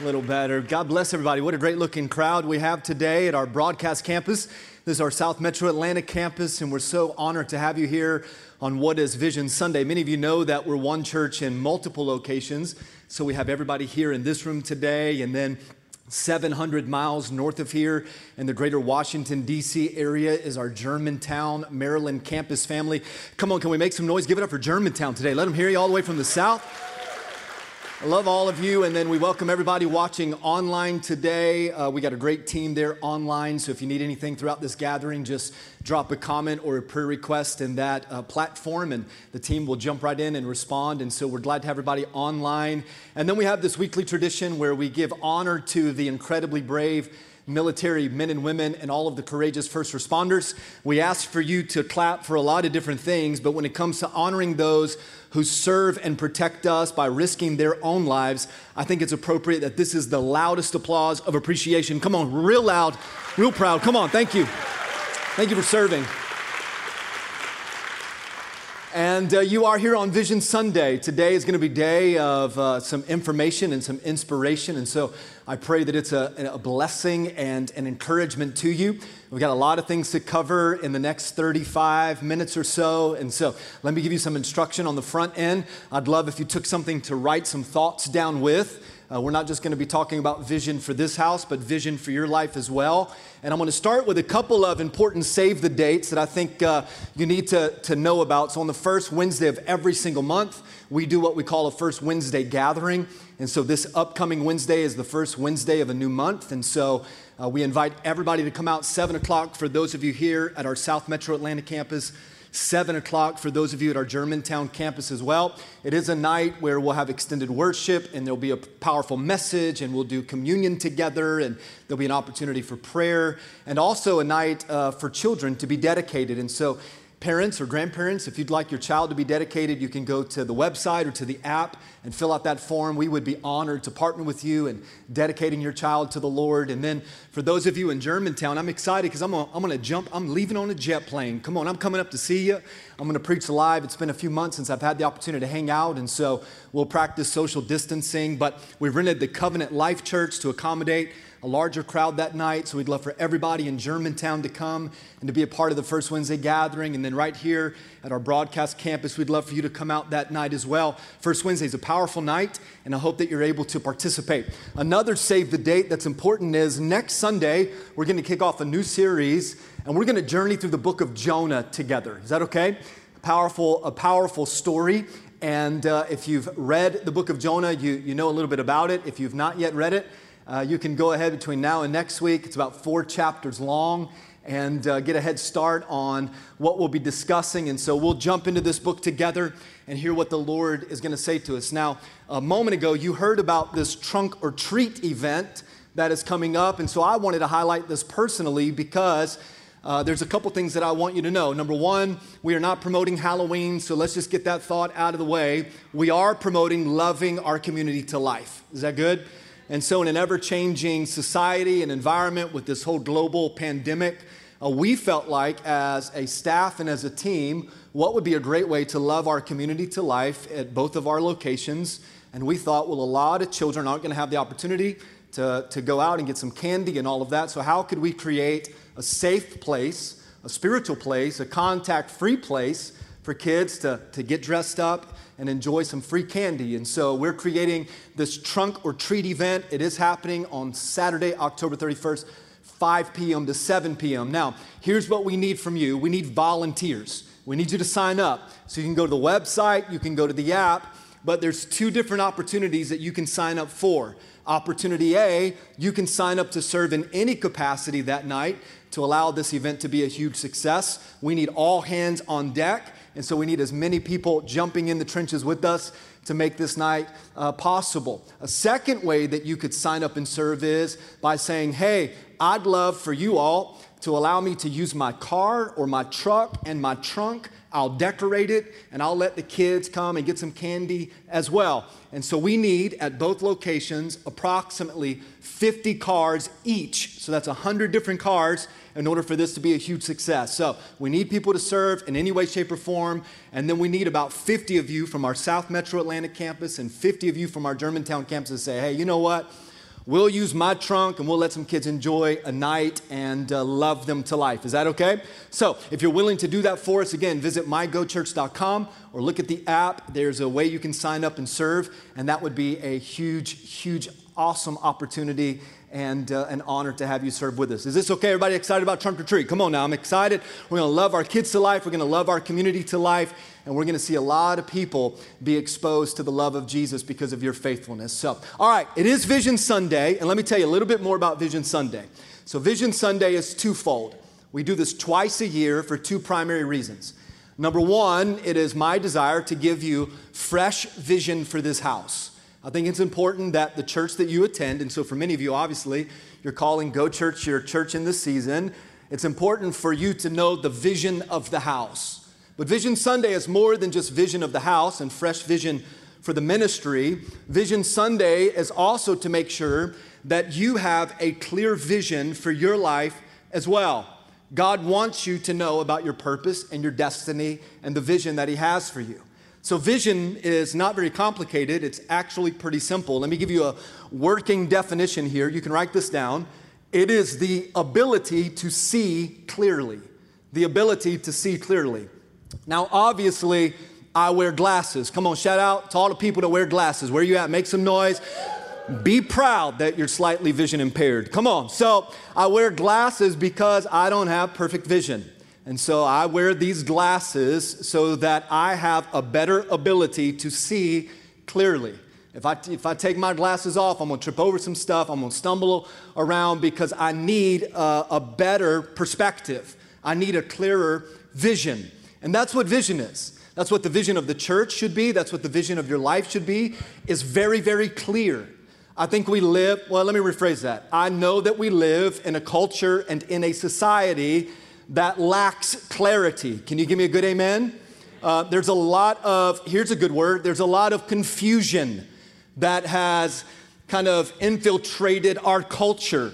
A little better. God bless everybody. What a great looking crowd we have today at our broadcast campus. This is our South Metro Atlanta campus, and we're so honored to have you here on what is Vision Sunday. Many of you know that we're one church in multiple locations, so we have everybody here in this room today, and then 700 miles north of here in the greater Washington, D.C. area is our Germantown, Maryland campus family. Come on, can we make some noise? Give it up for Germantown today. Let them hear you all the way from the south. I love all of you, and then we welcome everybody watching online today. Uh, we got a great team there online, so if you need anything throughout this gathering, just drop a comment or a prayer request in that uh, platform, and the team will jump right in and respond. And so we're glad to have everybody online. And then we have this weekly tradition where we give honor to the incredibly brave military men and women and all of the courageous first responders. We ask for you to clap for a lot of different things, but when it comes to honoring those who serve and protect us by risking their own lives, I think it's appropriate that this is the loudest applause of appreciation. Come on, real loud, real proud. Come on, thank you. Thank you for serving. And uh, you are here on Vision Sunday. Today is going to be day of uh, some information and some inspiration. And so I pray that it's a, a, blessing and an encouragement to you. We've got a lot of things to cover in the next 35 minutes or so. And so let me give you some instruction on the front end. I'd love if you took something to write some thoughts down with. Uh, we're not just going to be talking about vision for this house, but vision for your life as well. And I'm going to start with a couple of important save the dates that I think uh, you need to, to know about. So, on the first Wednesday of every single month, we do what we call a first Wednesday gathering. And so, this upcoming Wednesday is the first Wednesday of a new month. And so, uh, we invite everybody to come out 7 o'clock for those of you here at our South Metro Atlanta campus. 7 o'clock for those of you at our Germantown campus as well. It is a night where we'll have extended worship and there'll be a powerful message and we'll do communion together and there'll be an opportunity for prayer and also a night uh, for children to be dedicated. And so Parents or grandparents, if you'd like your child to be dedicated, you can go to the website or to the app and fill out that form. We would be honored to partner with you in dedicating your child to the Lord. And then for those of you in Germantown, I'm excited because I'm gonna, I'm gonna jump, I'm leaving on a jet plane. Come on, I'm coming up to see you. I'm gonna preach live. It's been a few months since I've had the opportunity to hang out, and so we'll practice social distancing. But we've rented the Covenant Life Church to accommodate a larger crowd that night. So we'd love for everybody in Germantown to come and to be a part of the first Wednesday gathering. And then right here at our broadcast campus, we'd love for you to come out that night as well. First Wednesday is a powerful night, and I hope that you're able to participate. Another save the date that's important is next Sunday, we're going to kick off a new series, and we're going to journey through the book of Jonah together. Is that okay? Powerful, a powerful story. And uh, if you've read the book of Jonah, you, you know a little bit about it. If you've not yet read it, uh, you can go ahead between now and next week. It's about four chapters long and uh, get a head start on what we'll be discussing. And so we'll jump into this book together and hear what the Lord is going to say to us. Now, a moment ago, you heard about this trunk or treat event that is coming up. And so I wanted to highlight this personally because. Uh, there's a couple things that I want you to know. Number one, we are not promoting Halloween, so let's just get that thought out of the way. We are promoting loving our community to life. Is that good? And so, in an ever changing society and environment with this whole global pandemic, uh, we felt like as a staff and as a team, what would be a great way to love our community to life at both of our locations? And we thought, well, a lot of children aren't going to have the opportunity to, to go out and get some candy and all of that. So, how could we create a safe place, a spiritual place, a contact free place for kids to, to get dressed up and enjoy some free candy. And so we're creating this trunk or treat event. It is happening on Saturday, October 31st, 5 p.m. to 7 p.m. Now, here's what we need from you we need volunteers. We need you to sign up. So you can go to the website, you can go to the app, but there's two different opportunities that you can sign up for. Opportunity A, you can sign up to serve in any capacity that night to allow this event to be a huge success. We need all hands on deck. And so we need as many people jumping in the trenches with us to make this night uh, possible. A second way that you could sign up and serve is by saying, Hey, I'd love for you all to allow me to use my car or my truck and my trunk. I'll decorate it and I'll let the kids come and get some candy as well. And so we need at both locations approximately 50 cars each. So that's 100 different cars in order for this to be a huge success. So we need people to serve in any way, shape, or form. And then we need about 50 of you from our South Metro Atlanta campus and 50 of you from our Germantown campus to say, hey, you know what? we'll use my trunk and we'll let some kids enjoy a night and uh, love them to life. Is that okay? So, if you're willing to do that for us, again, visit mygochurch.com or look at the app. There's a way you can sign up and serve, and that would be a huge, huge, awesome opportunity and uh, an honor to have you serve with us. Is this okay? Everybody excited about Trunk or Treat? Come on now, I'm excited. We're going to love our kids to life, we're going to love our community to life, and we're going to see a lot of people be exposed to the love of Jesus because of your faithfulness. So, all right, it is Vision Sunday, and let me tell you a little bit more about Vision Sunday. So, Vision Sunday is twofold. We do this twice a year for two primary reasons. Number one, it is my desire to give you fresh vision for this house. I think it's important that the church that you attend, and so for many of you, obviously, you're calling Go Church your church in this season. It's important for you to know the vision of the house. But Vision Sunday is more than just vision of the house and fresh vision for the ministry. Vision Sunday is also to make sure that you have a clear vision for your life as well. God wants you to know about your purpose and your destiny and the vision that He has for you. So, vision is not very complicated, it's actually pretty simple. Let me give you a working definition here. You can write this down. It is the ability to see clearly. The ability to see clearly. Now, obviously, I wear glasses. Come on, shout out to all the people that wear glasses. Where you at? Make some noise. Be proud that you're slightly vision impaired. Come on. So, I wear glasses because I don't have perfect vision. And so I wear these glasses so that I have a better ability to see clearly. If I, if I take my glasses off, I'm gonna trip over some stuff, I'm gonna stumble around because I need a, a better perspective. I need a clearer vision. And that's what vision is. That's what the vision of the church should be. That's what the vision of your life should be, is very, very clear. I think we live, well, let me rephrase that. I know that we live in a culture and in a society that lacks clarity. Can you give me a good amen? Uh, there's a lot of, here's a good word, there's a lot of confusion that has kind of infiltrated our culture.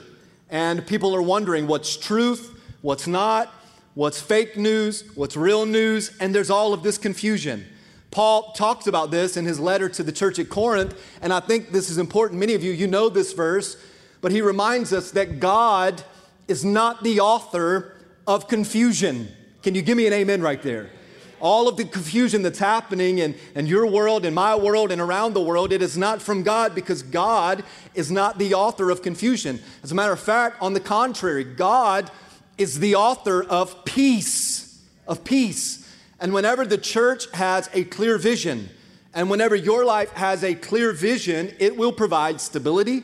And people are wondering what's truth, what's not, what's fake news, what's real news, and there's all of this confusion. Paul talks about this in his letter to the church at Corinth, and I think this is important. Many of you, you know this verse, but he reminds us that God is not the author of confusion. Can you give me an amen right there? All of the confusion that's happening in, in your world, in my world, and around the world, it is not from God because God is not the author of confusion. As a matter of fact, on the contrary, God is the author of peace, of peace. And whenever the church has a clear vision, and whenever your life has a clear vision, it will provide stability,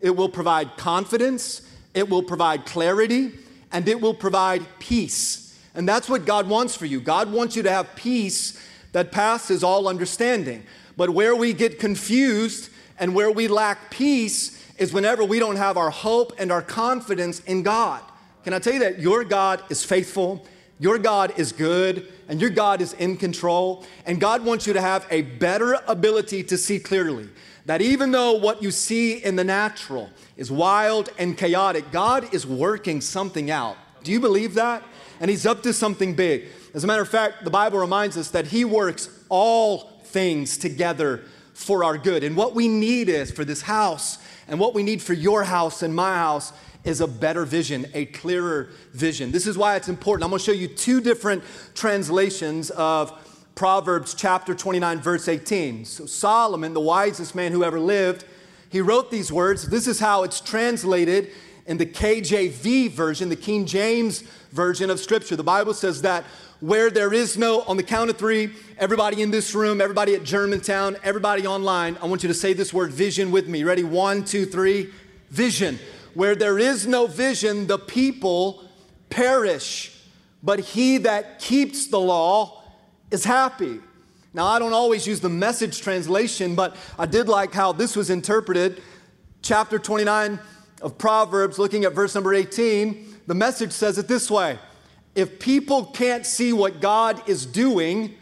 it will provide confidence, it will provide clarity, and it will provide peace. And that's what God wants for you. God wants you to have peace that passes all understanding. But where we get confused and where we lack peace is whenever we don't have our hope and our confidence in God. Can I tell you that your God is faithful, your God is good, and your God is in control? And God wants you to have a better ability to see clearly. That even though what you see in the natural is wild and chaotic, God is working something out. Do you believe that? And He's up to something big. As a matter of fact, the Bible reminds us that He works all things together for our good. And what we need is for this house, and what we need for your house and my house is a better vision, a clearer vision. This is why it's important. I'm going to show you two different translations of Proverbs chapter 29, verse 18. So, Solomon, the wisest man who ever lived, he wrote these words. This is how it's translated in the KJV version, the King James version of Scripture. The Bible says that where there is no, on the count of three, everybody in this room, everybody at Germantown, everybody online, I want you to say this word vision with me. Ready? One, two, three. Vision. Where there is no vision, the people perish. But he that keeps the law, is happy. Now, I don't always use the message translation, but I did like how this was interpreted. Chapter 29 of Proverbs, looking at verse number 18, the message says it this way If people can't see what God is doing,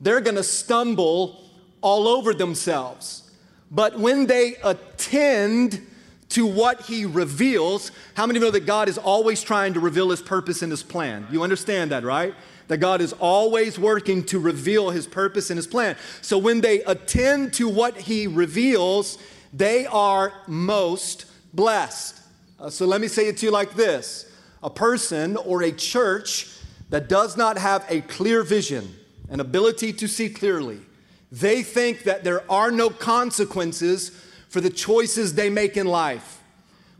they're going to stumble all over themselves. But when they attend to what He reveals, how many of you know that God is always trying to reveal His purpose and His plan? You understand that, right? That God is always working to reveal his purpose and his plan. So when they attend to what he reveals, they are most blessed. Uh, so let me say it to you like this a person or a church that does not have a clear vision, an ability to see clearly, they think that there are no consequences for the choices they make in life.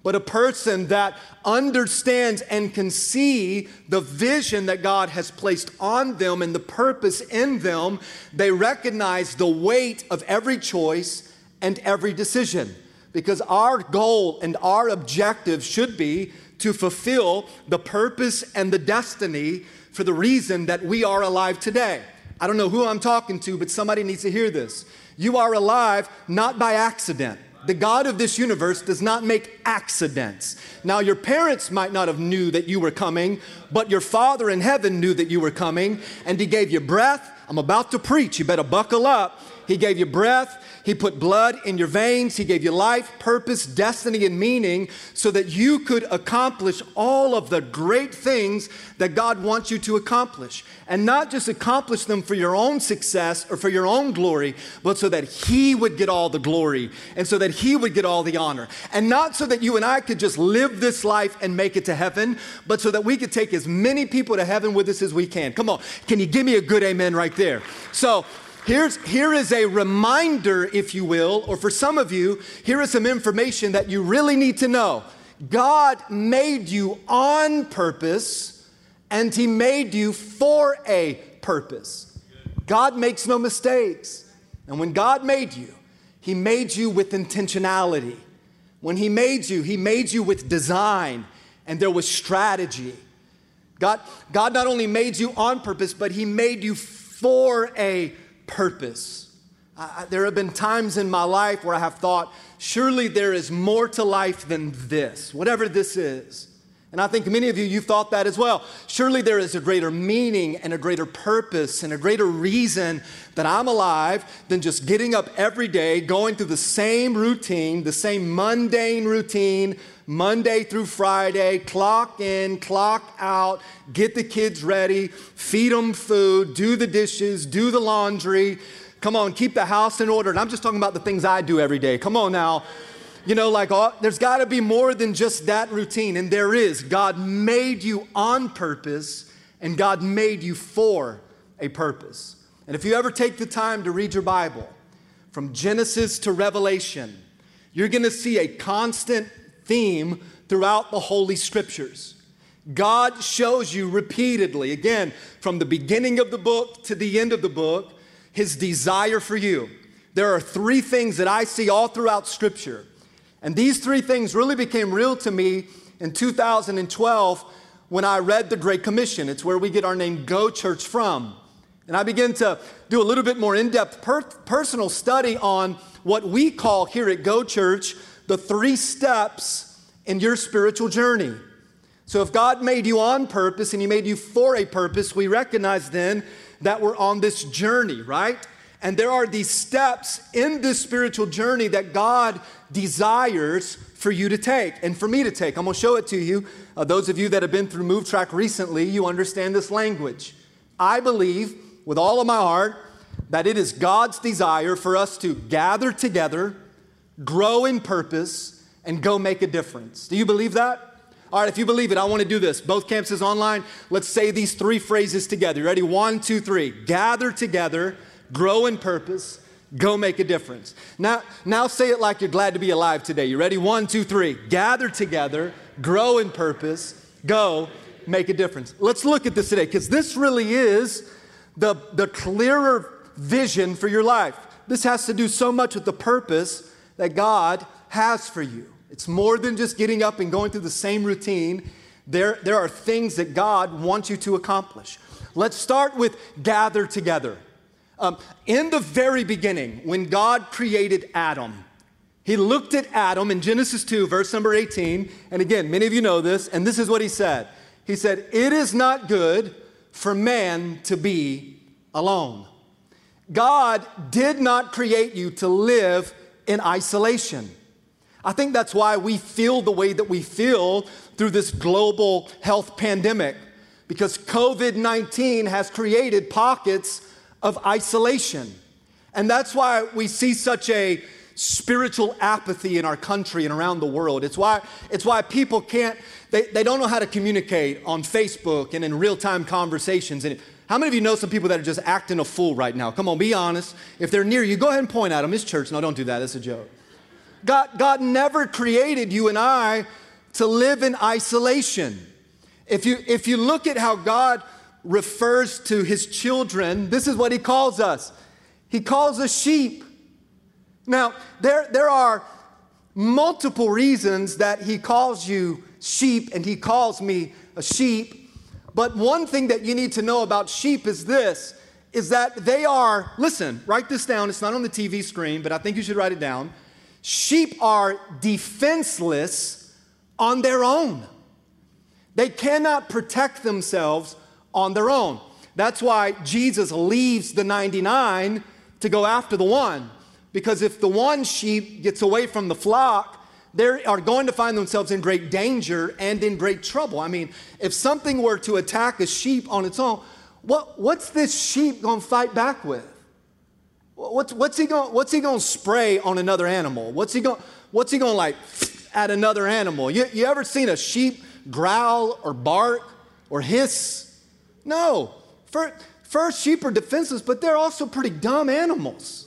But a person that understands and can see the vision that God has placed on them and the purpose in them, they recognize the weight of every choice and every decision. Because our goal and our objective should be to fulfill the purpose and the destiny for the reason that we are alive today. I don't know who I'm talking to, but somebody needs to hear this. You are alive not by accident. The God of this universe does not make accidents. Now, your parents might not have knew that you were coming, but your Father in heaven knew that you were coming, and He gave you breath. I'm about to preach. You better buckle up. He gave you breath. He put blood in your veins. He gave you life, purpose, destiny, and meaning so that you could accomplish all of the great things that God wants you to accomplish. And not just accomplish them for your own success or for your own glory, but so that He would get all the glory and so that He would get all the honor. And not so that you and I could just live this life and make it to heaven, but so that we could take as many people to heaven with us as we can. Come on, can you give me a good amen right there? So, Here's, here is a reminder, if you will, or for some of you, here is some information that you really need to know. God made you on purpose, and He made you for a purpose. God makes no mistakes. And when God made you, He made you with intentionality. When He made you, He made you with design, and there was strategy. God, God not only made you on purpose, but He made you for a purpose. I, there have been times in my life where I have thought, surely there is more to life than this, whatever this is. And I think many of you, you've thought that as well. Surely there is a greater meaning and a greater purpose and a greater reason that I'm alive than just getting up every day, going through the same routine, the same mundane routine, Monday through Friday, clock in, clock out, get the kids ready, feed them food, do the dishes, do the laundry. Come on, keep the house in order. And I'm just talking about the things I do every day. Come on now. You know, like all, there's got to be more than just that routine. And there is. God made you on purpose, and God made you for a purpose. And if you ever take the time to read your Bible, from Genesis to Revelation, you're going to see a constant theme throughout the Holy Scriptures. God shows you repeatedly, again, from the beginning of the book to the end of the book, his desire for you. There are three things that I see all throughout Scripture. And these three things really became real to me in 2012 when I read the Great Commission. It's where we get our name Go Church from. And I began to do a little bit more in depth per- personal study on what we call here at Go Church the three steps in your spiritual journey. So, if God made you on purpose and He made you for a purpose, we recognize then that we're on this journey, right? And there are these steps in this spiritual journey that God desires for you to take and for me to take. I'm to show it to you. Uh, those of you that have been through Move Track recently, you understand this language. I believe with all of my heart that it is God's desire for us to gather together grow in purpose, and go make a difference. Do you believe that? All right, if you believe it, I want to do this. Both campuses online. Let's say these three phrases together. You ready? One, two, three. Gather together, grow in purpose, go make a difference. Now, now say it like you're glad to be alive today. You ready? One, two, three. Gather together, grow in purpose, go make a difference. Let's look at this today because this really is the, the clearer vision for your life. This has to do so much with the purpose that God has for you. It's more than just getting up and going through the same routine. There, there are things that God wants you to accomplish. Let's start with gather together. Um, in the very beginning, when God created Adam, he looked at Adam in Genesis 2, verse number 18. And again, many of you know this, and this is what he said He said, It is not good for man to be alone. God did not create you to live in isolation. I think that's why we feel the way that we feel through this global health pandemic, because COVID 19 has created pockets of isolation. And that's why we see such a spiritual apathy in our country and around the world. It's why, it's why people can't, they, they don't know how to communicate on Facebook and in real time conversations. And how many of you know some people that are just acting a fool right now? Come on, be honest. If they're near you, go ahead and point at them. It's church. No, don't do that. It's a joke. God, God never created you and I to live in isolation. If you, if you look at how God refers to his children, this is what he calls us. He calls us sheep. Now, there, there are multiple reasons that he calls you sheep and he calls me a sheep. But one thing that you need to know about sheep is this is that they are, listen, write this down. It's not on the TV screen, but I think you should write it down. Sheep are defenseless on their own. They cannot protect themselves on their own. That's why Jesus leaves the 99 to go after the one. Because if the one sheep gets away from the flock, they are going to find themselves in great danger and in great trouble. I mean, if something were to attack a sheep on its own, what, what's this sheep going to fight back with? What's, what's he going what's he going to spray on another animal? What's he going what's he going to like at another animal? You, you ever seen a sheep growl or bark or hiss? No. First, first, sheep are defenseless, but they're also pretty dumb animals.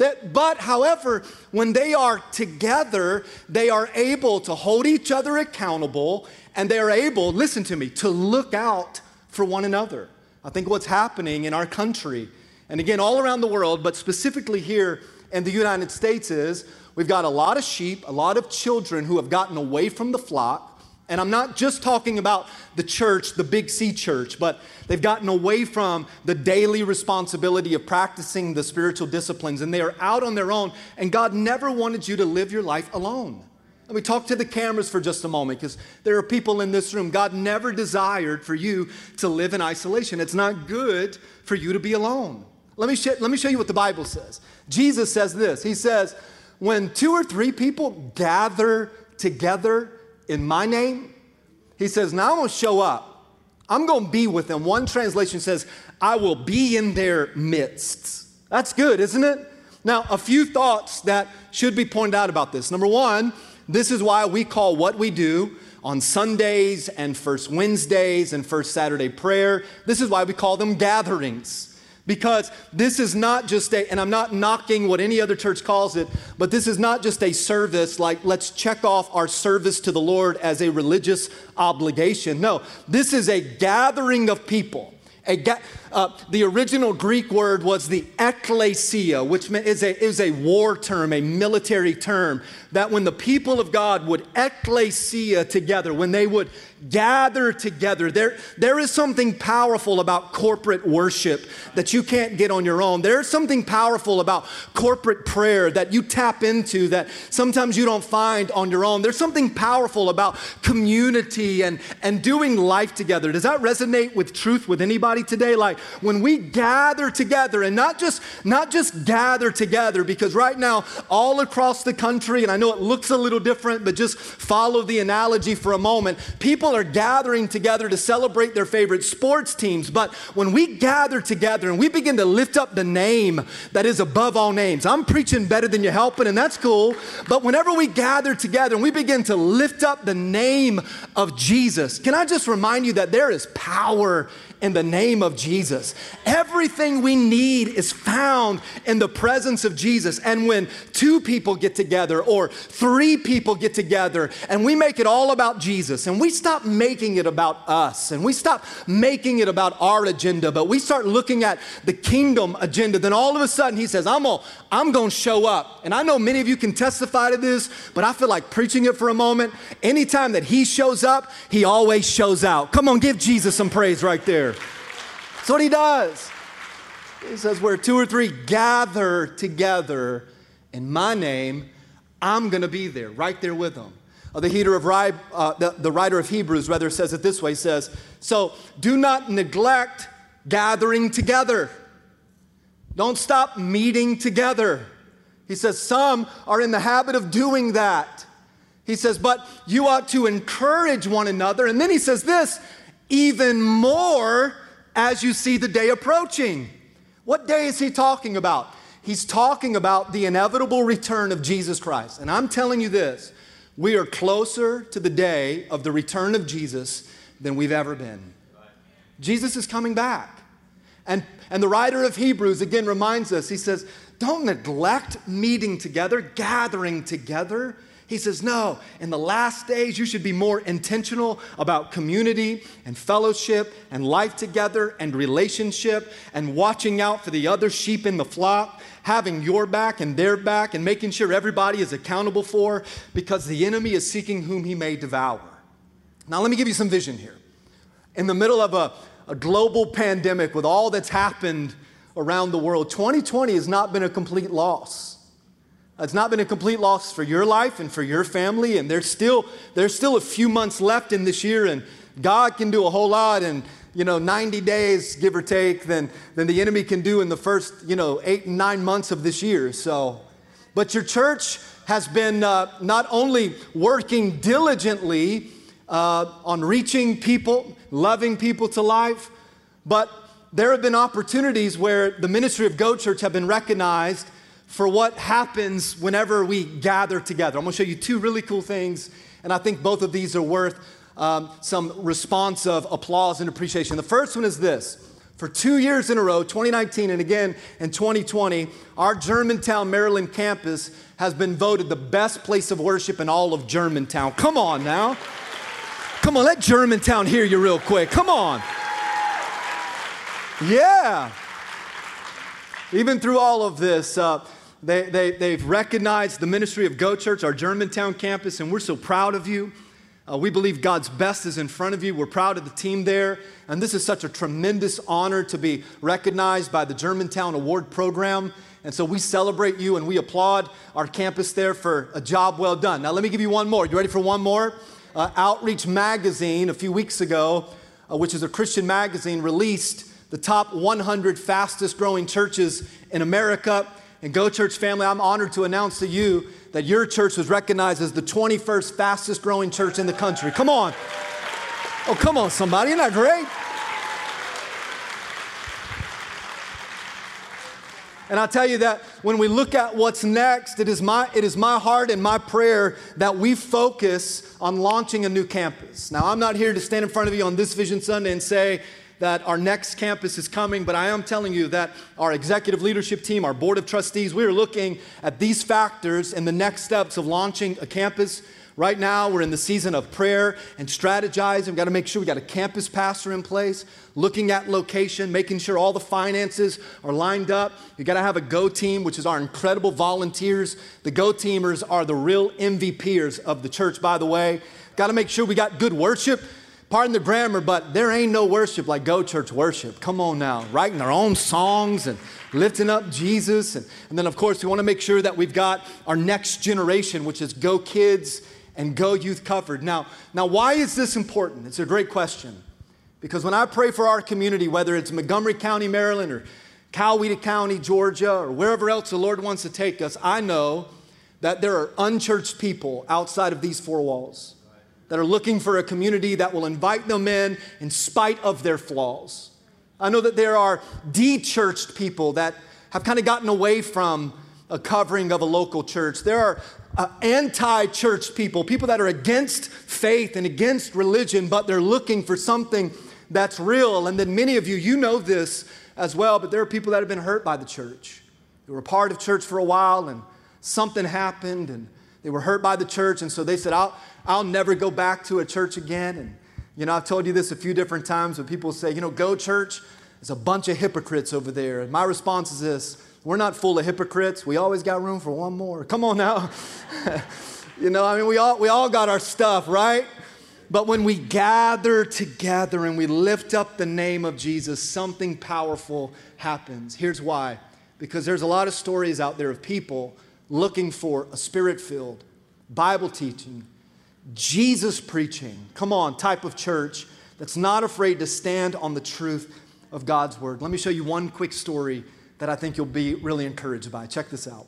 That, but, however, when they are together, they are able to hold each other accountable and they are able, listen to me, to look out for one another. I think what's happening in our country, and again, all around the world, but specifically here in the United States, is we've got a lot of sheep, a lot of children who have gotten away from the flock and I'm not just talking about the church, the big C church, but they've gotten away from the daily responsibility of practicing the spiritual disciplines and they are out on their own. And God never wanted you to live your life alone. Let me talk to the cameras for just a moment because there are people in this room. God never desired for you to live in isolation. It's not good for you to be alone. Let me, sh- let me show you what the Bible says. Jesus says this He says, When two or three people gather together, in my name, he says, Now I'm going to show up. I'm going to be with them. One translation says, I will be in their midst. That's good, isn't it? Now, a few thoughts that should be pointed out about this. Number one, this is why we call what we do on Sundays and First Wednesdays and First Saturday prayer, this is why we call them gatherings because this is not just a, and I'm not knocking what any other church calls it, but this is not just a service like let's check off our service to the Lord as a religious obligation. No, this is a gathering of people. A ga- uh, the original Greek word was the ekklesia, which is a, is a war term, a military term, that when the people of God would ekklesia together, when they would gather together. There, there is something powerful about corporate worship that you can't get on your own. There's something powerful about corporate prayer that you tap into that sometimes you don't find on your own. There's something powerful about community and, and doing life together. Does that resonate with truth with anybody today? Like when we gather together and not just, not just gather together, because right now, all across the country, and I know it looks a little different, but just follow the analogy for a moment, people are gathering together to celebrate their favorite sports teams, but when we gather together and we begin to lift up the name that is above all names, I'm preaching better than you're helping, and that's cool. But whenever we gather together and we begin to lift up the name of Jesus, can I just remind you that there is power in the name of Jesus. Everything we need is found in the presence of Jesus. And when two people get together or three people get together and we make it all about Jesus and we stop making it about us and we stop making it about our agenda, but we start looking at the kingdom agenda, then all of a sudden he says, I'm gonna, I'm gonna show up. And I know many of you can testify to this, but I feel like preaching it for a moment. Anytime that he shows up, he always shows out. Come on, give Jesus some praise right there. That's what he does. He says, Where two or three gather together in my name, I'm going to be there, right there with them. Uh, the, of, uh, the, the writer of Hebrews rather says it this way says, So do not neglect gathering together. Don't stop meeting together. He says, Some are in the habit of doing that. He says, But you ought to encourage one another. And then he says this even more as you see the day approaching. What day is he talking about? he's talking about the inevitable return of Jesus Christ. And I'm telling you this we are closer to the day of the return of Jesus than we've ever been. Jesus is coming back. And, and the writer of Hebrews again reminds us, he says, don't neglect meeting together, gathering together. He says, No, in the last days, you should be more intentional about community and fellowship and life together and relationship and watching out for the other sheep in the flock, having your back and their back and making sure everybody is accountable for because the enemy is seeking whom he may devour. Now, let me give you some vision here. In the middle of a, a global pandemic with all that's happened around the world. 2020 has not been a complete loss. It's not been a complete loss for your life and for your family, and there's still, there's still a few months left in this year, and God can do a whole lot in you know 90 days, give or take, than, than the enemy can do in the first you know eight and nine months of this year. So, but your church has been uh, not only working diligently uh, on reaching people, loving people to life, but there have been opportunities where the ministry of Go Church have been recognized for what happens whenever we gather together. I'm to show you two really cool things, and I think both of these are worth um, some response of applause and appreciation. The first one is this. For two years in a row, 2019 and again in 2020, our Germantown, Maryland campus has been voted the best place of worship in all of Germantown. Come on now. Come on, let Germantown hear you real quick. Come on. Yeah. Even through all of this, uh, they, they, they've recognized the ministry of Go Church, our Germantown campus, and we're so proud of you. Uh, we believe God's best is in front of you. We're proud of the team there. And this is such a tremendous honor to be recognized by the Germantown Award Program. And so we celebrate you and we applaud our campus there for a job well done. Now, let me give you one more. You ready for one more? Uh, Outreach Magazine, a few weeks ago, uh, which is a Christian magazine, released the top 100 fastest growing churches in America. And Go Church family, I'm honored to announce to you that your church was recognized as the 21st fastest growing church in the country. Come on. Oh, come on, somebody. Isn't that great? And I tell you that when we look at what's next, it is, my, it is my heart and my prayer that we focus on launching a new campus. Now, I'm not here to stand in front of you on this Vision Sunday and say, that our next campus is coming, but I am telling you that our executive leadership team, our board of trustees, we are looking at these factors and the next steps of launching a campus. Right now, we're in the season of prayer and strategizing. We've got to make sure we got a campus pastor in place, looking at location, making sure all the finances are lined up. You got to have a Go team, which is our incredible volunteers. The Go teamers are the real MVPers of the church, by the way. Got to make sure we got good worship pardon the grammar, but there ain't no worship like Go Church worship. Come on now, writing their own songs and lifting up Jesus. And, and then, of course, we want to make sure that we've got our next generation, which is Go Kids and Go Youth covered. Now, now, why is this important? It's a great question. Because when I pray for our community, whether it's Montgomery County, Maryland, or Coweta County, Georgia, or wherever else the Lord wants to take us, I know that there are unchurched people outside of these four walls that are looking for a community that will invite them in in spite of their flaws. I know that there are de-churched people that have kind of gotten away from a covering of a local church. There are uh, anti church people, people that are against faith and against religion, but they're looking for something that's real. And then many of you, you know this as well, but there are people that have been hurt by the church. They were part of church for a while and something happened and they were hurt by the church. And so they said, I'll, I'll never go back to a church again. And, you know, I've told you this a few different times when people say, you know, go church, there's a bunch of hypocrites over there. And my response is this we're not full of hypocrites. We always got room for one more. Come on now. you know, I mean, we all, we all got our stuff, right? But when we gather together and we lift up the name of Jesus, something powerful happens. Here's why because there's a lot of stories out there of people looking for a spirit filled, Bible teaching, Jesus preaching, come on, type of church that's not afraid to stand on the truth of God's word. Let me show you one quick story that I think you'll be really encouraged by. Check this out.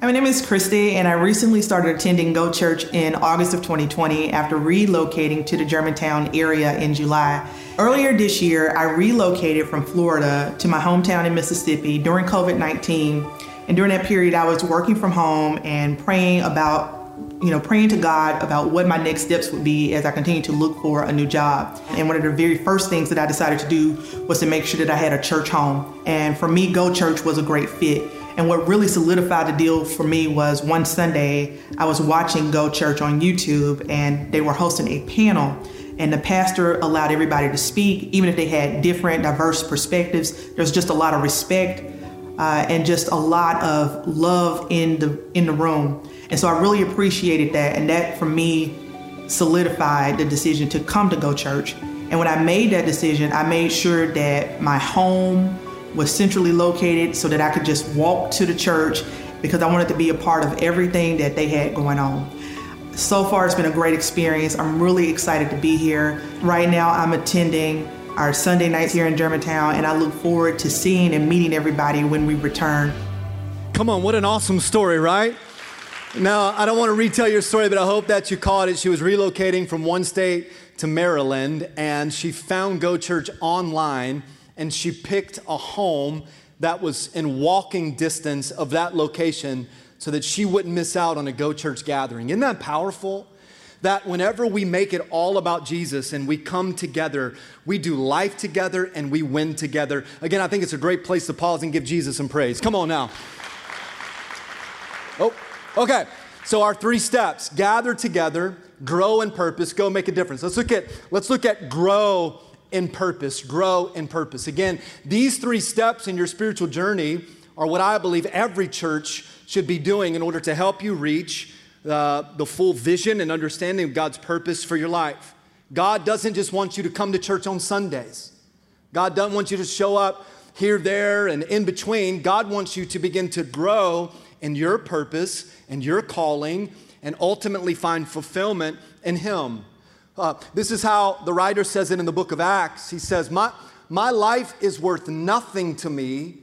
My name is Christy, and I recently started attending Go Church in August of 2020 after relocating to the Germantown area in July. Earlier this year, I relocated from Florida to my hometown in Mississippi during COVID 19. And during that period, I was working from home and praying about you know, praying to God about what my next steps would be as I continued to look for a new job. And one of the very first things that I decided to do was to make sure that I had a church home. And for me, Go Church was a great fit. And what really solidified the deal for me was one Sunday, I was watching Go Church on YouTube and they were hosting a panel. And the pastor allowed everybody to speak, even if they had different, diverse perspectives. There's just a lot of respect uh, and just a lot of love in the in the room. And so I really appreciated that. And that for me solidified the decision to come to Go Church. And when I made that decision, I made sure that my home was centrally located so that I could just walk to the church because I wanted to be a part of everything that they had going on. So far, it's been a great experience. I'm really excited to be here. Right now, I'm attending our Sunday nights here in Germantown, and I look forward to seeing and meeting everybody when we return. Come on, what an awesome story, right? Now, I don't want to retell your story, but I hope that you caught it. She was relocating from one state to Maryland, and she found Go Church online, and she picked a home that was in walking distance of that location so that she wouldn't miss out on a Go Church gathering. Isn't that powerful? That whenever we make it all about Jesus and we come together, we do life together and we win together. Again, I think it's a great place to pause and give Jesus some praise. Come on now. Oh. Okay, so our three steps gather together, grow in purpose, go make a difference. Let's look at, let's look at grow in purpose, grow in purpose. Again, these three steps in your spiritual journey are what I believe every church should be doing in order to help you reach uh, the full vision and understanding of God's purpose for your life. God doesn't just want you to come to church on Sundays. God doesn't want you to show up here, there, and in between. God wants you to begin to grow in your purpose and your calling and ultimately find fulfillment in Him. Uh, this is how the writer says it in the book of Acts. He says, my, my life is worth nothing to me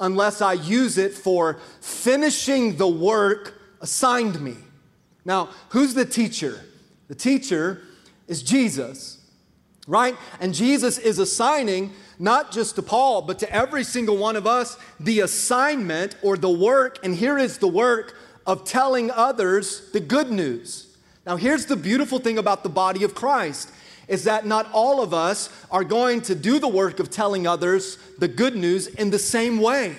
unless I use it for finishing the work assigned me. Now, who's the teacher? The teacher is Jesus, right? And Jesus is assigning not just to Paul, but to every single one of us the assignment or the work, and here is the work of telling others the good news. Now, here's the beautiful thing about the body of Christ is that not all of us are going to do the work of telling others the good news in the same way.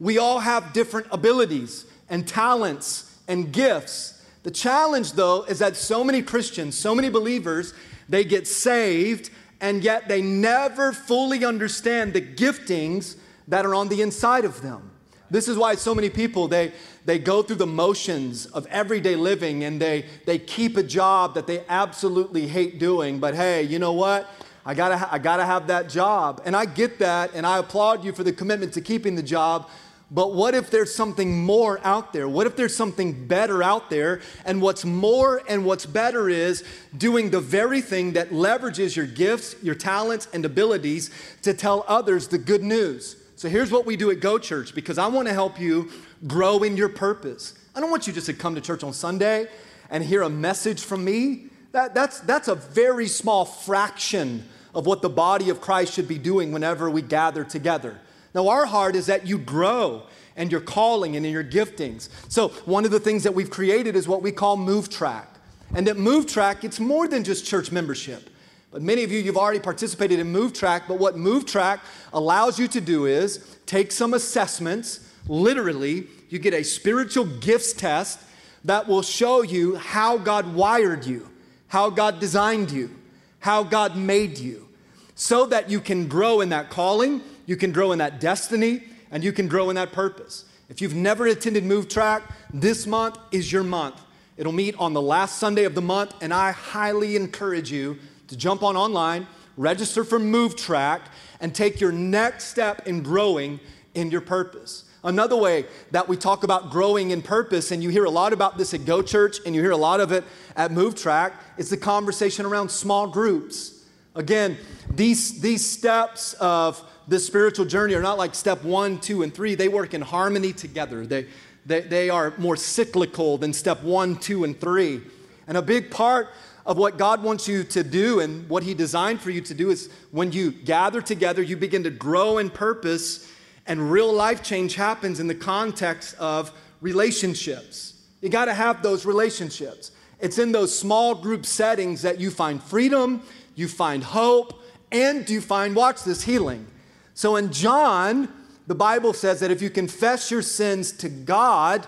We all have different abilities and talents and gifts. The challenge, though, is that so many Christians, so many believers, they get saved and yet they never fully understand the giftings that are on the inside of them. This is why so many people they they go through the motions of everyday living and they they keep a job that they absolutely hate doing, but hey, you know what? I gotta, I gotta have that job. And I get that, and I applaud you for the commitment to keeping the job. But what if there's something more out there? What if there's something better out there? And what's more and what's better is doing the very thing that leverages your gifts, your talents, and abilities to tell others the good news. So here's what we do at Go Church because I want to help you grow in your purpose. I don't want you just to come to church on Sunday and hear a message from me. That, that's, that's a very small fraction of what the body of Christ should be doing whenever we gather together. Now, our heart is that you grow and your calling and in your giftings. So, one of the things that we've created is what we call Move Track. And that Move Track, it's more than just church membership. But many of you, you've already participated in Move Track. But what Move Track allows you to do is take some assessments. Literally, you get a spiritual gifts test that will show you how God wired you, how God designed you, how God made you, so that you can grow in that calling you can grow in that destiny, and you can grow in that purpose. If you've never attended Move Track, this month is your month. It'll meet on the last Sunday of the month, and I highly encourage you to jump on online, register for Move Track, and take your next step in growing in your purpose. Another way that we talk about growing in purpose, and you hear a lot about this at Go Church, and you hear a lot of it at Move Track, is the conversation around small groups. Again, these, these steps of this spiritual journey are not like step one, two, and three. They work in harmony together. They, They, they are more cyclical than step one, two, and three. And a big part of what God wants you to do and what He designed for you to do is when you gather together, you begin to grow in purpose, and real life change happens in the context of relationships. You got to have those relationships. It's in those small group settings that you find freedom, you find hope, and you find, watch this, healing. So in John, the Bible says that if you confess your sins to God,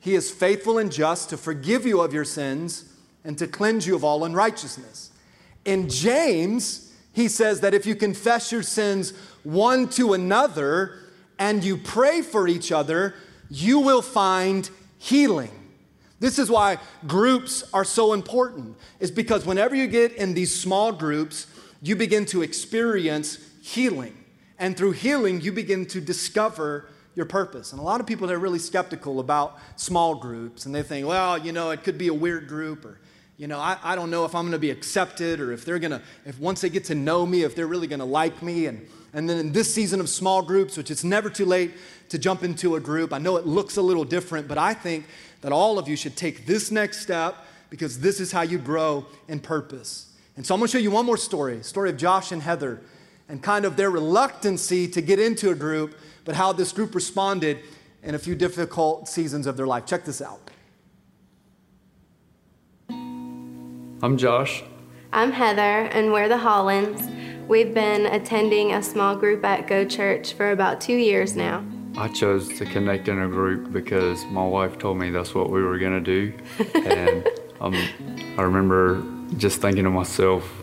He is faithful and just to forgive you of your sins and to cleanse you of all unrighteousness. In James, he says that if you confess your sins one to another and you pray for each other, you will find healing. This is why groups are so important, is because whenever you get in these small groups, you begin to experience healing. And through healing, you begin to discover your purpose. And a lot of people are really skeptical about small groups, and they think, well, you know, it could be a weird group, or you know, I, I don't know if I'm going to be accepted or if they're going to, if once they get to know me, if they're really going to like me. And, and then in this season of small groups, which it's never too late to jump into a group, I know it looks a little different, but I think that all of you should take this next step because this is how you grow in purpose. And so I'm going to show you one more story story of Josh and Heather and kind of their reluctancy to get into a group, but how this group responded in a few difficult seasons of their life. Check this out. I'm Josh. I'm Heather, and we're the Hollands. We've been attending a small group at Go Church for about two years now. I chose to connect in a group because my wife told me that's what we were going to do. and um, I remember just thinking to myself,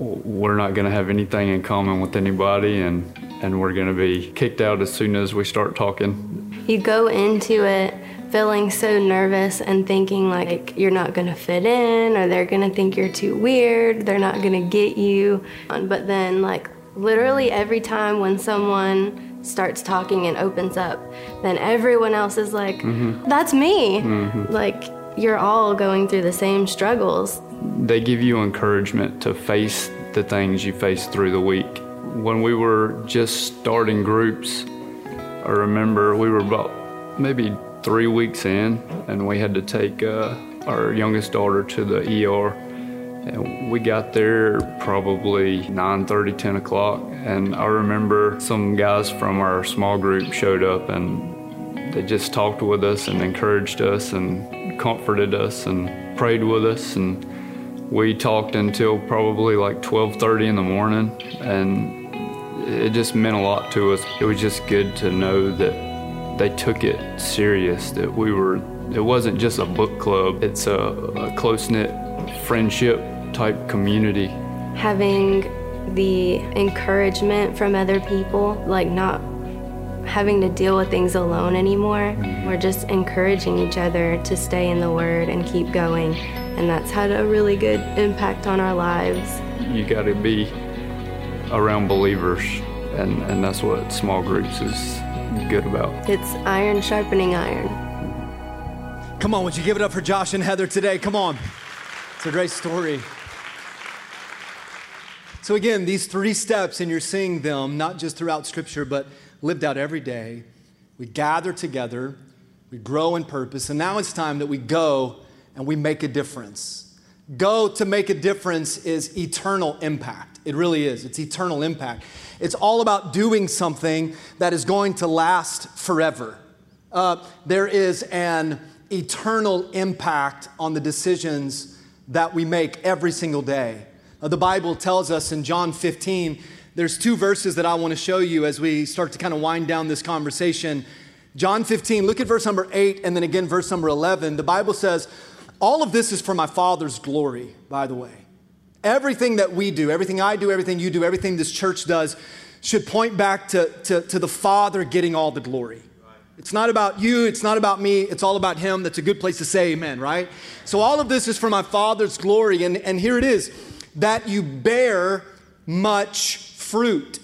we're not going to have anything in common with anybody, and, and we're going to be kicked out as soon as we start talking. You go into it feeling so nervous and thinking like you're not gonna fit in or they're gonna think you're too weird, they're not gonna get you. But then, like, literally every time when someone starts talking and opens up, then everyone else is like, mm-hmm. that's me. Mm-hmm. Like, you're all going through the same struggles. They give you encouragement to face the things you face through the week. When we were just starting groups, I remember we were about maybe three weeks in, and we had to take uh, our youngest daughter to the ER. And we got there probably 9:30, 10 o'clock, and I remember some guys from our small group showed up and they just talked with us and encouraged us and comforted us and prayed with us and we talked until probably like 12:30 in the morning and it just meant a lot to us. It was just good to know that they took it serious that we were it wasn't just a book club it's a, a close-knit friendship type community. Having the encouragement from other people like not having to deal with things alone anymore. Mm-hmm. We're just encouraging each other to stay in the word and keep going and that's had a really good impact on our lives you got to be around believers and, and that's what small groups is good about. It's iron sharpening iron. Come on, would you give it up for Josh and Heather today? Come on. It's a great story. So, again, these three steps, and you're seeing them not just throughout Scripture, but lived out every day. We gather together, we grow in purpose, and now it's time that we go and we make a difference. Go to make a difference is eternal impact. It really is. It's eternal impact. It's all about doing something that is going to last forever. Uh, there is an eternal impact on the decisions that we make every single day. Uh, the Bible tells us in John 15, there's two verses that I want to show you as we start to kind of wind down this conversation. John 15, look at verse number 8 and then again verse number 11. The Bible says, All of this is for my Father's glory, by the way. Everything that we do, everything I do, everything you do, everything this church does should point back to, to, to the Father getting all the glory. It's not about you, it's not about me, it's all about Him. That's a good place to say amen, right? So, all of this is for my Father's glory. And, and here it is that you bear much fruit.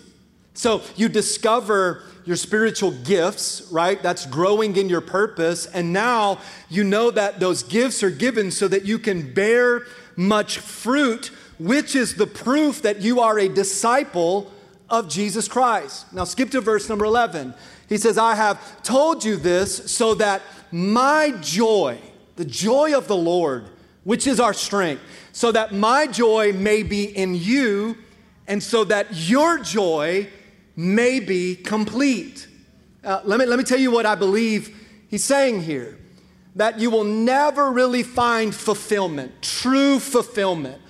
So, you discover your spiritual gifts, right? That's growing in your purpose. And now you know that those gifts are given so that you can bear much fruit which is the proof that you are a disciple of Jesus Christ. Now, skip to verse number 11. He says, I have told you this so that my joy, the joy of the Lord, which is our strength, so that my joy may be in you, and so that your joy may be complete. Uh, let, me, let me tell you what I believe he's saying here that you will never really find fulfillment, true fulfillment,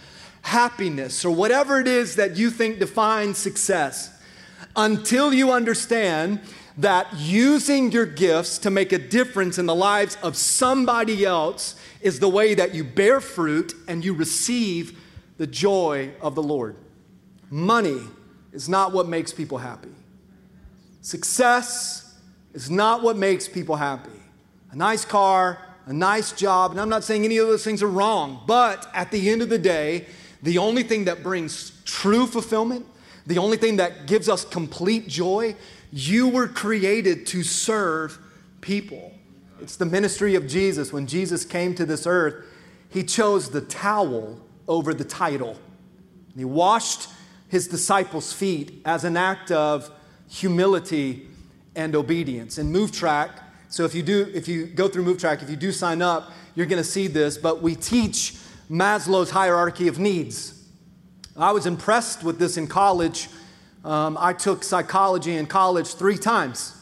happiness, or whatever it is that you think defines success until you understand that using your gifts to make a difference in the lives of somebody else is the way that you bear fruit and you receive the joy of the Lord. Money is not what makes people happy. Success is not what makes people happy. A nice car, a nice job, and I'm not saying any of those things are wrong, but at the end of the day, the only thing that brings true fulfillment, the only thing that gives us complete joy you were created to serve people. It's the ministry of Jesus. When Jesus came to this earth, he chose the towel over the title. and he washed his disciples' feet as an act of humility and obedience. In Move Track, so if you do, if you go through Move Track, if you do sign up, you're going to see this. But we teach Maslow's hierarchy of needs. I was impressed with this in college um, I took psychology in college three times.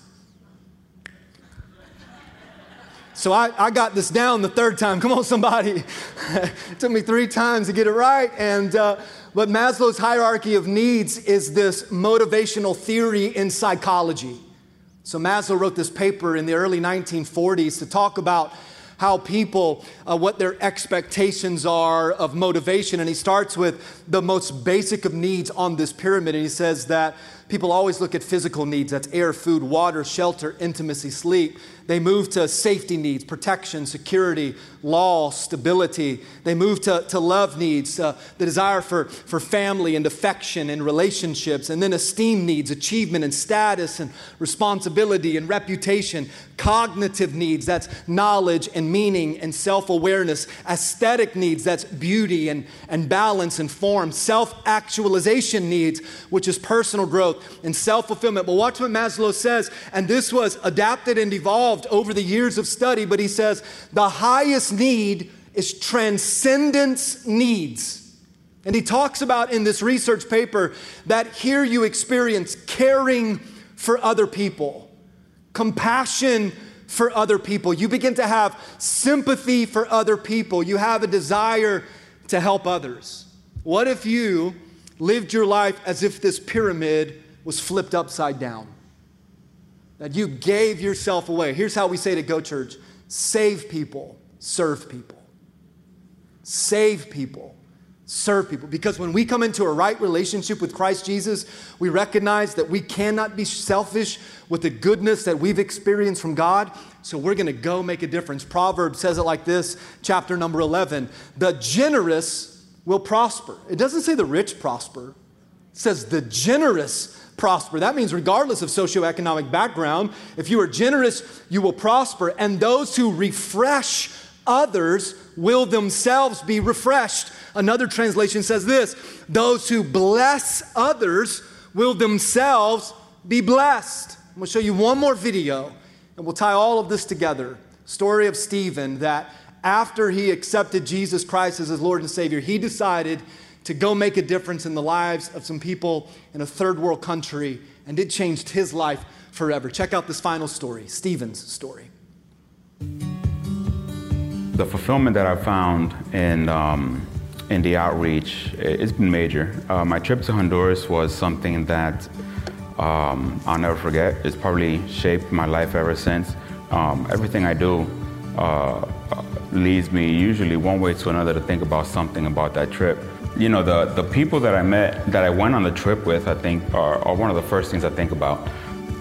So I, I got this down the third time. Come on, somebody. it took me three times to get it right. And, uh, but Maslow's hierarchy of needs is this motivational theory in psychology. So Maslow wrote this paper in the early 1940s to talk about how people, uh, what their expectations are of motivation. And he starts with the most basic of needs on this pyramid. And he says that people always look at physical needs that's air, food, water, shelter, intimacy, sleep. They move to safety needs, protection, security, law, stability. They move to, to love needs, uh, the desire for, for family and affection and relationships, and then esteem needs, achievement and status and responsibility and reputation, cognitive needs, that's knowledge and meaning and self awareness, aesthetic needs, that's beauty and, and balance and form, self actualization needs, which is personal growth and self fulfillment. But watch what Maslow says, and this was adapted and evolved over the years of study, but he says the highest need is transcendence needs. And he talks about in this research paper that here you experience caring for other people, compassion for other people. You begin to have sympathy for other people. You have a desire to help others. What if you lived your life as if this pyramid was flipped upside down? that you gave yourself away. Here's how we say to Go Church save people, serve people. Save people, serve people. Because when we come into a right relationship with Christ Jesus, we recognize that we cannot be selfish with the goodness that we've experienced from God. So we're going to go make a difference. Proverbs says it like this, chapter number 11 The generous will prosper. It doesn't say the rich prosper, it says the generous prosper. That means, regardless of socioeconomic background, if you are generous, you will prosper. And those who refresh others will themselves be refreshed. Another translation says this those who bless others will themselves be blessed. I'm to show you one more video, and we'll tie all of this together. Story of Stephen that after he accepted Jesus Christ as his Lord and Savior, he decided to go make a difference in the lives of some people in a third world country, and it changed his life forever. Check out this final story Stephen's story. The fulfillment that I found in, um, in the outreach, it's been major. Uh, my trip to Honduras was something that um, I'll never forget. It's probably shaped my life ever since. Um, everything I do uh, leads me usually one way to another to think about something about that trip you know, the, the people that I met, that I went on the trip with, I think are, are one of the first things I think about.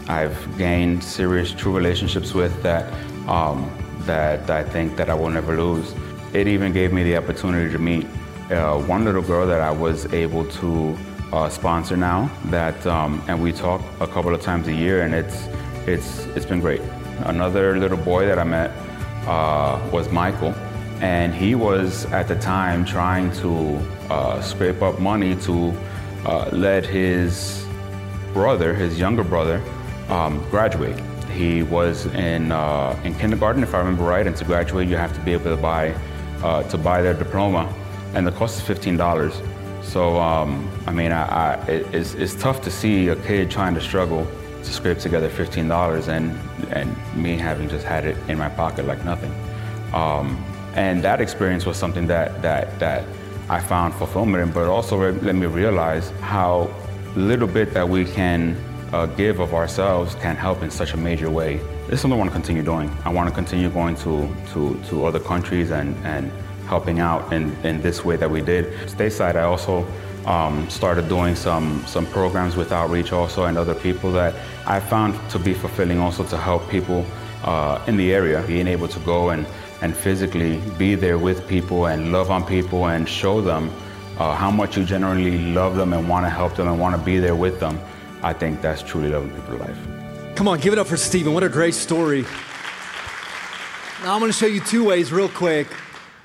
I've gained serious, true relationships with that, um, that I think that I will never lose. It even gave me the opportunity to meet uh, one little girl that I was able to uh, sponsor now. That um, and we talk a couple of times a year, and it's it's it's been great. Another little boy that I met uh, was Michael, and he was at the time trying to uh, scrape up money to uh, let his brother, his younger brother, um, graduate. he was in, uh, in kindergarten, if I remember right, and to graduate, you have to be able to buy, uh, to buy their diploma, and the cost is $15. So, um, I mean, I, I, it's, it's tough to see a kid trying to struggle to scrape together $15 and, and me having just had it in my pocket like nothing. Um, and that experience was something that, that, that I found fulfillment in, but also let me realize how little bit that we can uh, give of ourselves can help in such a major way. This is something I want to continue doing. I want to continue going to, to, to other countries and, and helping out in, in this way that we did. Stateside, I also um, started doing some, some programs with Outreach also and other people that I found to be fulfilling also to help people uh, in the area, being able to go and, and physically be there with people and love on people and show them uh, how much you generally love them and want to help them and want to be there with them. I think that's truly loving people's life. Come on, give it up for Stephen. What a great story. Now, I'm going to show you two ways, real quick,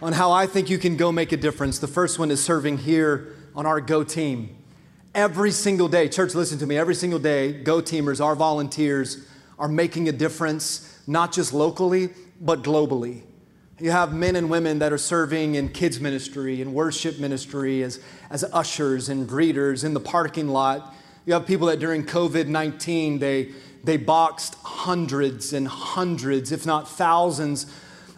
on how I think you can go make a difference. The first one is serving here on our Go team. Every single day, church, listen to me, every single day, Go teamers, our volunteers, are making a difference, not just locally, but globally. You have men and women that are serving in kids' ministry and worship ministry as, as ushers and greeters in the parking lot. You have people that during COVID 19, they, they boxed hundreds and hundreds, if not thousands,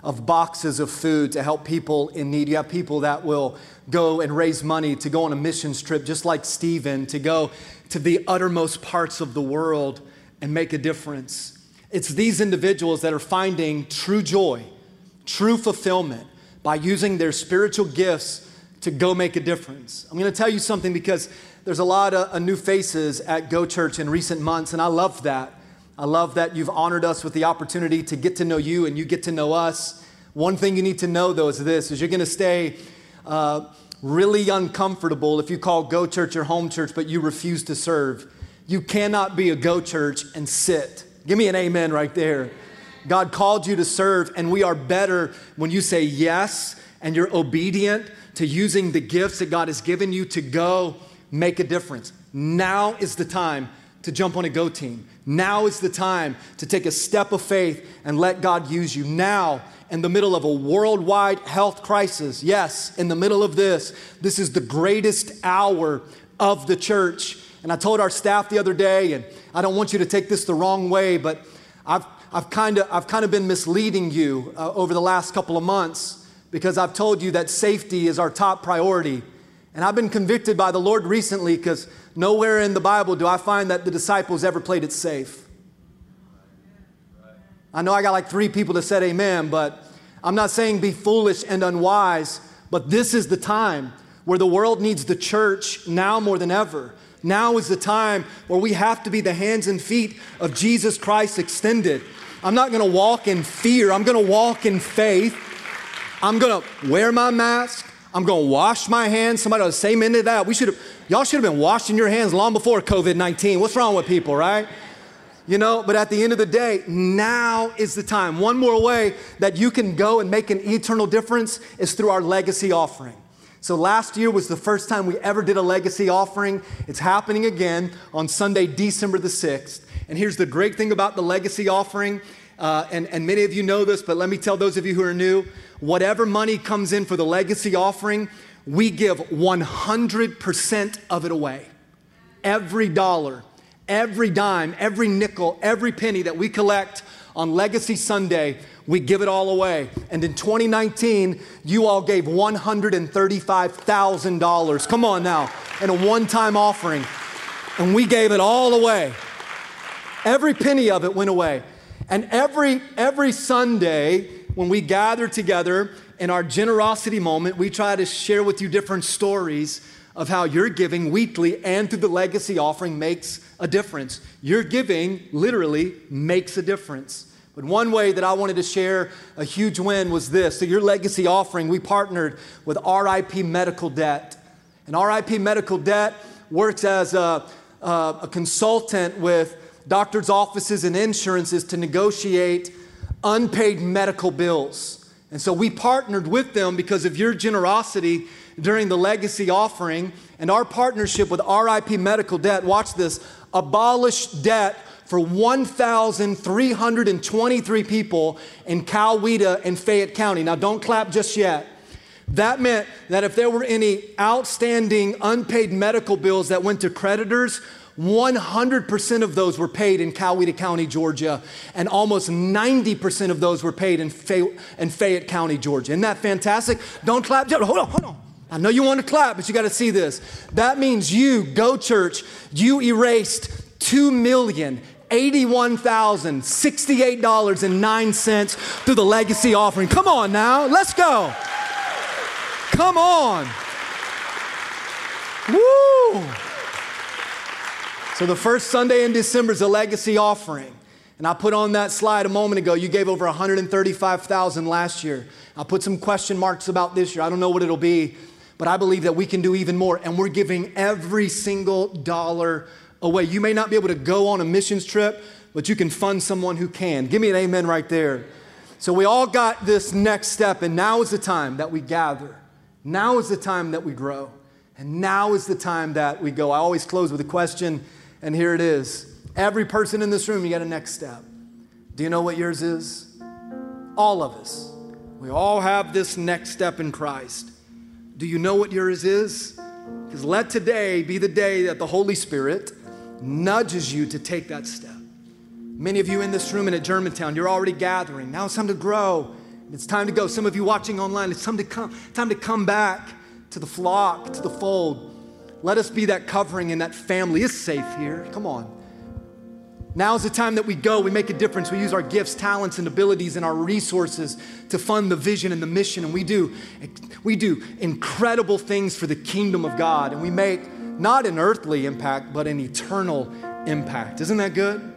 of boxes of food to help people in need. You have people that will go and raise money to go on a mission trip, just like Stephen, to go to the uttermost parts of the world and make a difference. It's these individuals that are finding true joy, true fulfillment by using their spiritual gifts to go make a difference. I'm going to tell you something because there's a lot of new faces at Go Church in recent months, and I love that. I love that you've honored us with the opportunity to get to know you and you get to know us. One thing you need to know though is this: is you're going to stay uh, really uncomfortable if you call Go Church your home church, but you refuse to serve. You cannot be a Go Church and sit. Give me an amen right there. God called you to serve, and we are better when you say yes and you're obedient to using the gifts that God has given you to go make a difference. Now is the time to jump on a go team. Now is the time to take a step of faith and let God use you. Now, in the middle of a worldwide health crisis, yes, in the middle of this, this is the greatest hour of the church. And I told our staff the other day, and I don't want you to take this the wrong way, but I've, I've kind of I've kind of been misleading you uh, over the last couple of months because I've told you that safety is our top priority. And I've been convicted by the Lord recently because nowhere in the Bible do I find that the disciples ever played it safe. I know I got like three people that said amen, but I'm not saying be foolish and unwise, but this is the time where the world needs the church now more than ever. Now is the time where we have to be the hands and feet of Jesus Christ extended. I'm not gonna walk in fear, I'm gonna walk in faith. I'm gonna wear my mask. I'm going to wash my hands. Somebody else say amen to that. We should have, y'all should have been washing your hands long before COVID 19. What's wrong with people, right? You know, but at the end of the day, now is the time. One more way that you can go and make an eternal difference is through our legacy offering. So last year was the first time we ever did a legacy offering. It's happening again on Sunday, December the 6th. And here's the great thing about the legacy offering, uh, and, and many of you know this, but let me tell those of you who are new whatever money comes in for the legacy offering, we give 100% of it away. Every dollar, every dime, every nickel, every penny that we collect on Legacy Sunday, we give it all away. And in 2019, you all gave $135,000. Come on now, in a one time offering. And we gave it all away. Every penny of it went away. And every, every Sunday, when we gather together in our generosity moment, we try to share with you different stories of how your giving weekly and through the legacy offering makes a difference. Your giving literally makes a difference. But one way that I wanted to share a huge win was this. So, your legacy offering, we partnered with RIP Medical Debt. And RIP Medical Debt works as a, a, a consultant with doctors' offices and insurances to negotiate unpaid medical bills. And so we partnered with them because of your generosity during the legacy offering and our partnership with RIP Medical Debt. Watch this abolish debt for 1,323 people in Coweta and Fayette County. Now, don't clap just yet. That meant that if there were any outstanding unpaid medical bills that went to creditors, 100% of those were paid in Coweta County, Georgia, and almost 90% of those were paid in, Fay- in Fayette County, Georgia. Isn't that fantastic? Don't clap. Hold on, hold on. I know you want to clap, but you got to see this. That means you, Go Church, you erased two million $81,068.09 through the legacy offering. Come on now, let's go. Come on. Woo! So the first Sunday in December is a legacy offering. And I put on that slide a moment ago, you gave over 135,000 last year. I'll put some question marks about this year. I don't know what it'll be, but I believe that we can do even more. And we're giving every single dollar away. You may not be able to go on a missions trip, but you can fund someone who can. Give me an amen right there. So we all got this next step, and now is the time that we gather. Now is the time that we grow. And now is the time that we go. I always close with a question, and here it is. Every person in this room, you got a next step. Do you know what yours is? All of us. We all have this next step in Christ. Do you know what yours is? Because let today be the day that the Holy Spirit nudges you to take that step. Many of you in this room and at Germantown, you're already gathering. Now it's time to grow. It's time to go. Some of you watching online, it's time to come, time to come back to the flock, to the fold. Let us be that covering and that family. is safe here. Come on. Now is the time that we go, we make a difference. We use our gifts, talents, and abilities and our resources to fund the vision and the mission. And we do, we do incredible things for the kingdom of God. And we make not an earthly impact, but an eternal impact. Isn't that good?